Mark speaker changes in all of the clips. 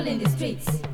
Speaker 1: trouble in the streets.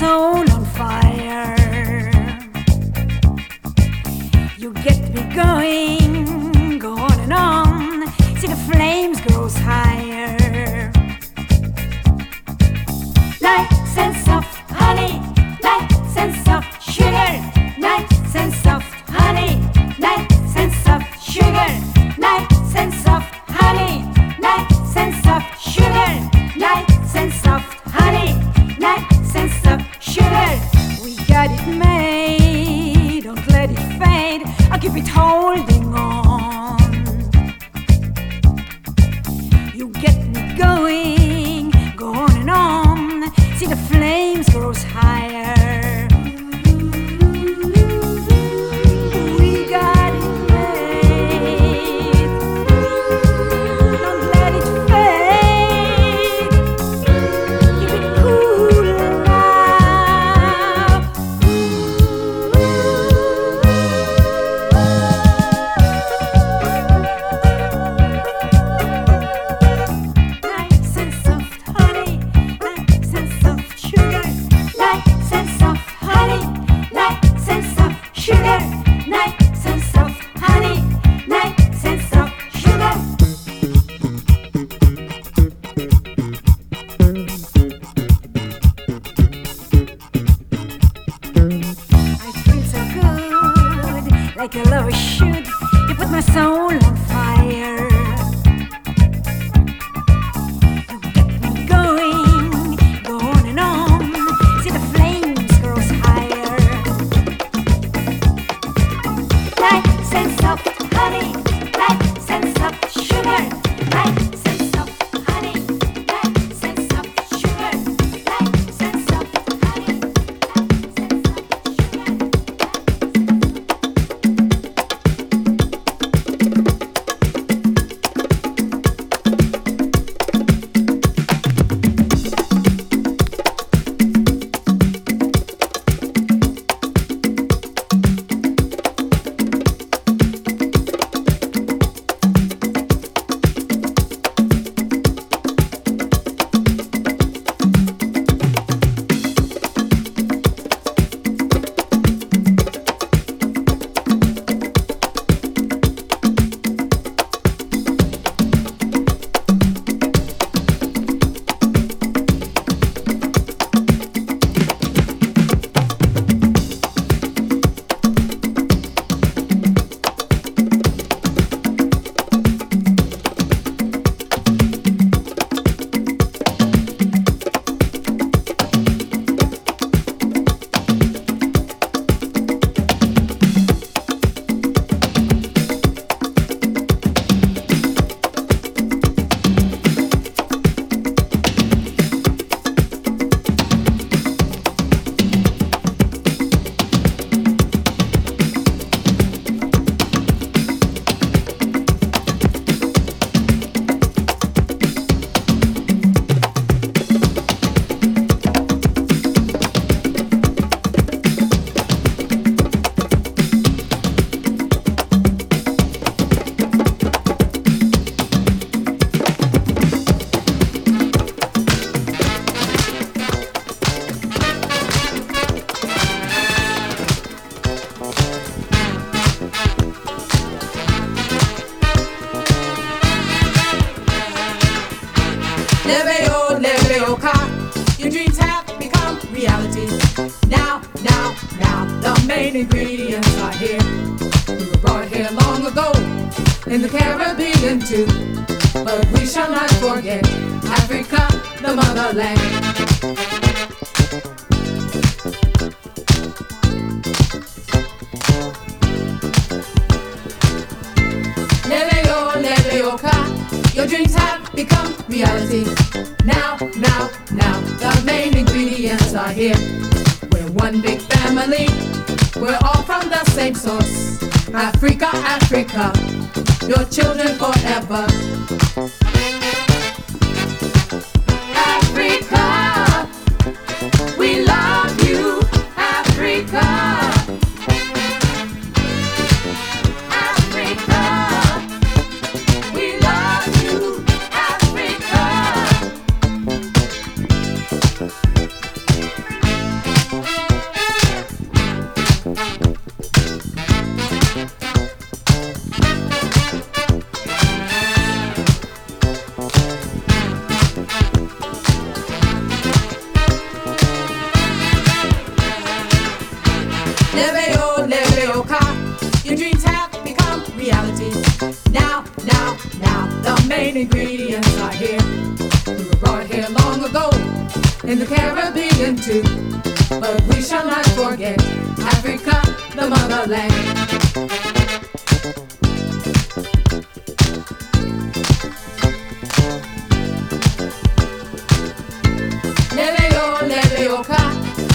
Speaker 2: Got
Speaker 3: main ingredients are here. We were brought here long ago in the Caribbean too. But we shall not forget Africa, the motherland.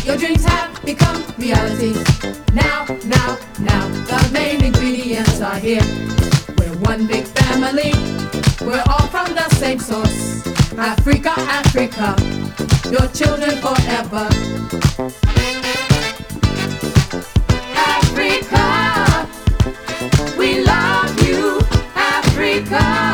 Speaker 3: Your dreams have become reality. Now, now, now, the main ingredients are here. We're one big family we're all from the same source. Africa, Africa, your children forever. Africa, we love you, Africa.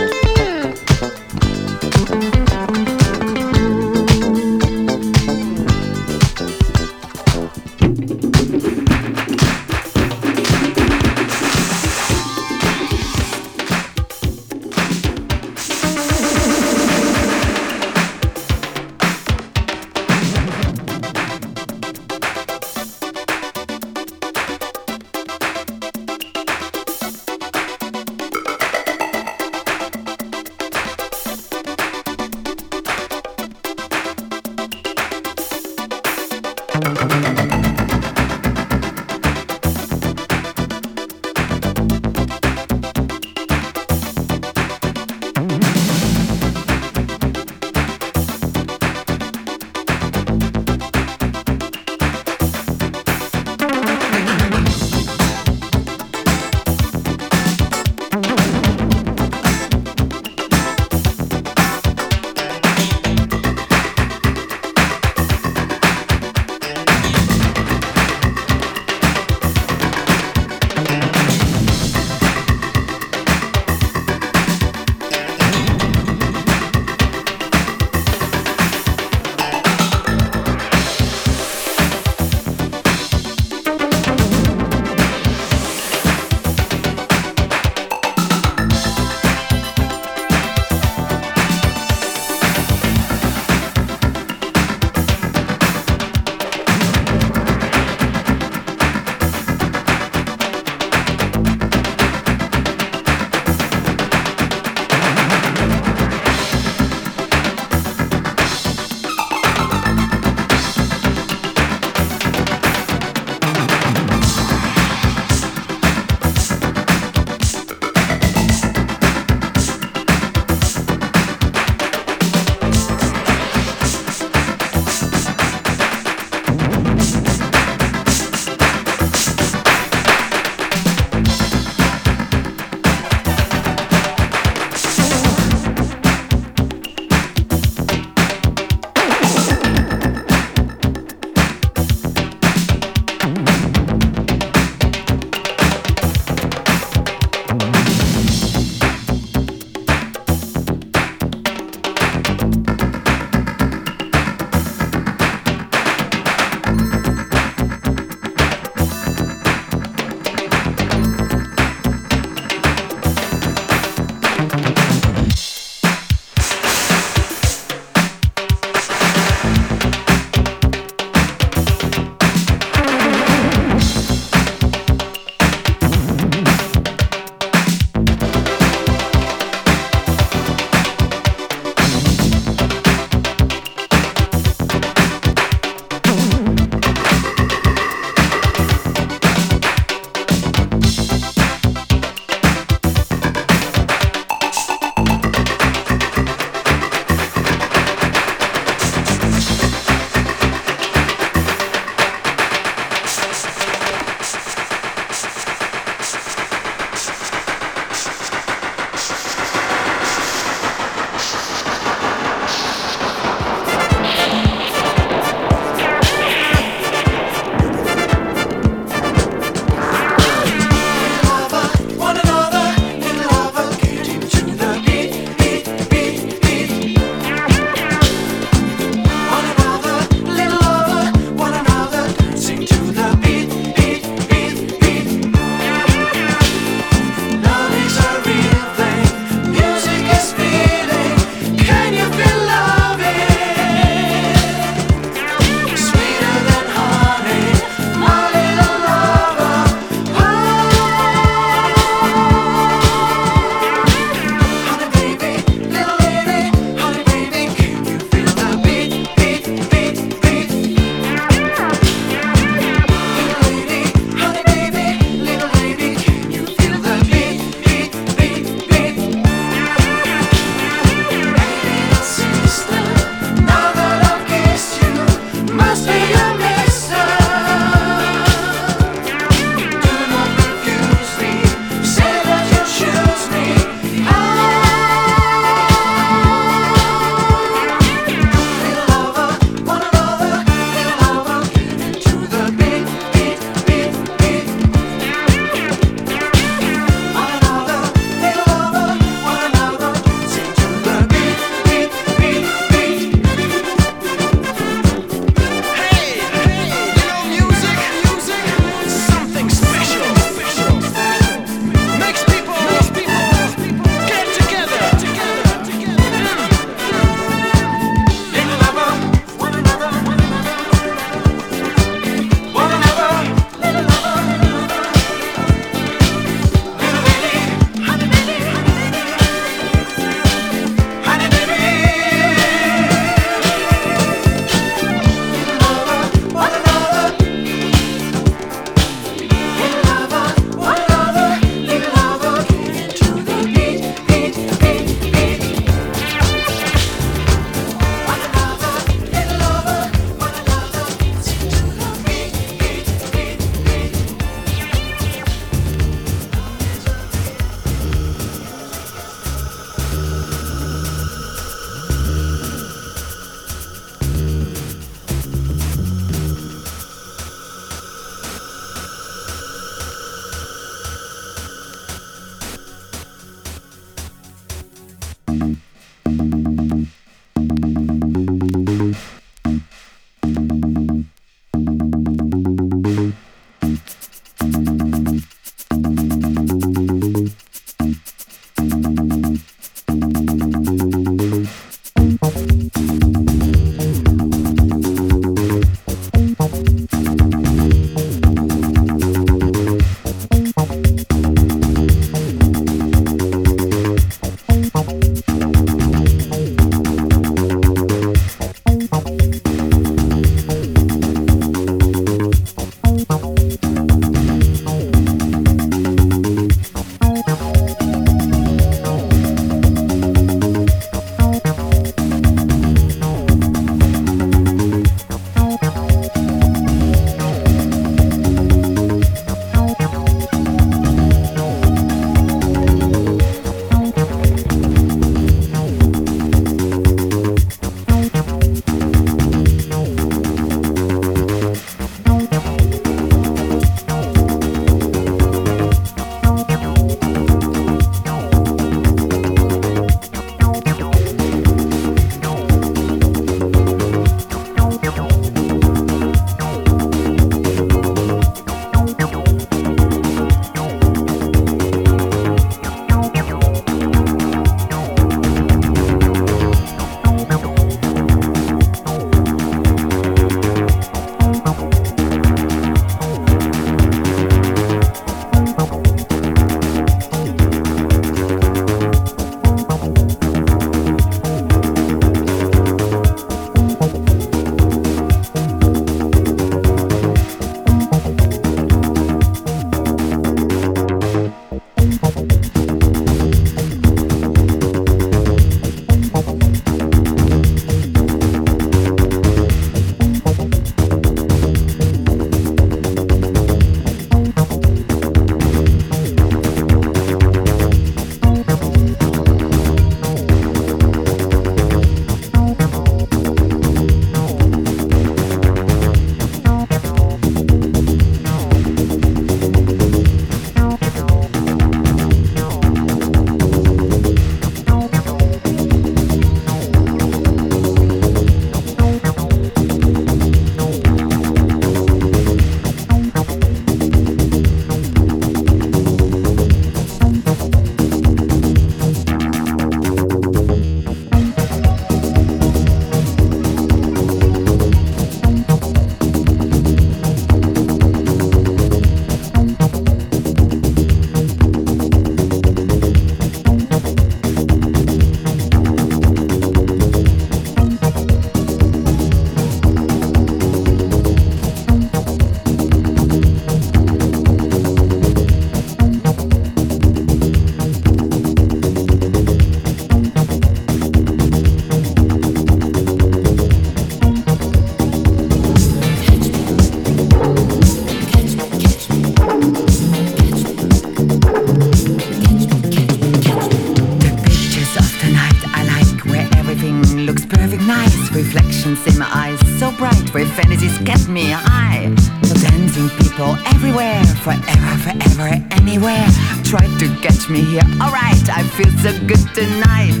Speaker 4: Diamonds in my eyes, so bright where fantasies get me high. Dancing people everywhere, forever, forever, anywhere. Try to catch me here, alright, I feel so good tonight.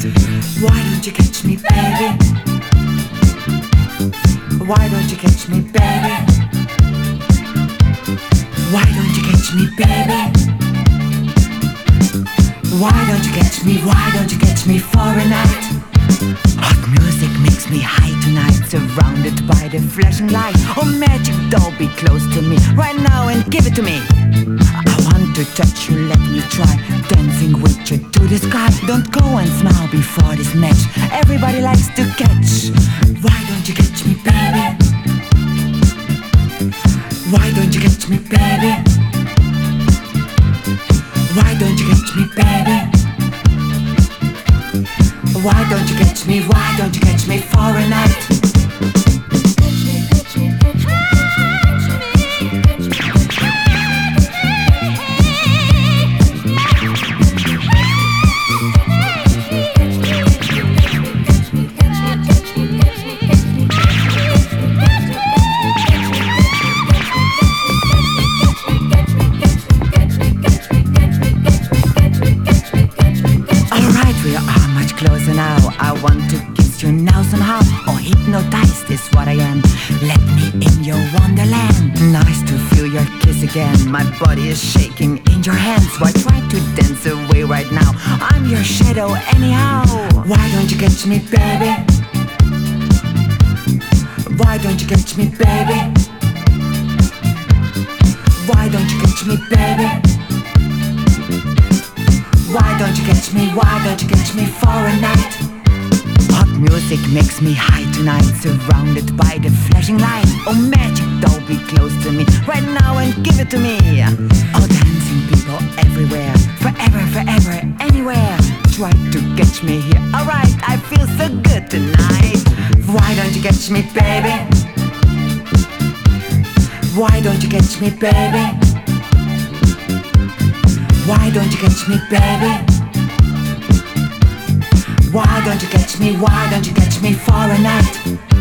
Speaker 4: Why don't you catch me, baby? Why don't you catch me, baby? Why don't you catch me, baby? Why don't you catch me? Why don't you catch me for a night? Hot music makes me high tonight, surrounded by the flashing light. Oh, magic doll, be close to me right now and give it to me. I want to touch you, let me try dancing with you to the sky. Don't go and smile before this match. Everybody likes to catch. Why don't you catch me, baby? Why don't you catch me, baby? Why don't you catch me, baby? Why don't you catch me? Why don't you catch me for a night? My body is shaking in your hands. Why try to dance away right now? I'm your shadow anyhow. Why don't you catch me, baby? Why don't you catch me, baby? Why don't you catch me, baby? Why don't you catch me? Why don't you catch me for a night? Music makes me high tonight, surrounded by the flashing light. Oh, magic doll, be close to me right now and give it to me. Oh, dancing people everywhere, forever, forever, anywhere. Try to catch me here. Alright, I feel so good tonight. Why don't you catch me, baby? Why don't you catch me, baby? Why don't you catch me, baby? Why don't you catch me? Why don't you catch me for a night?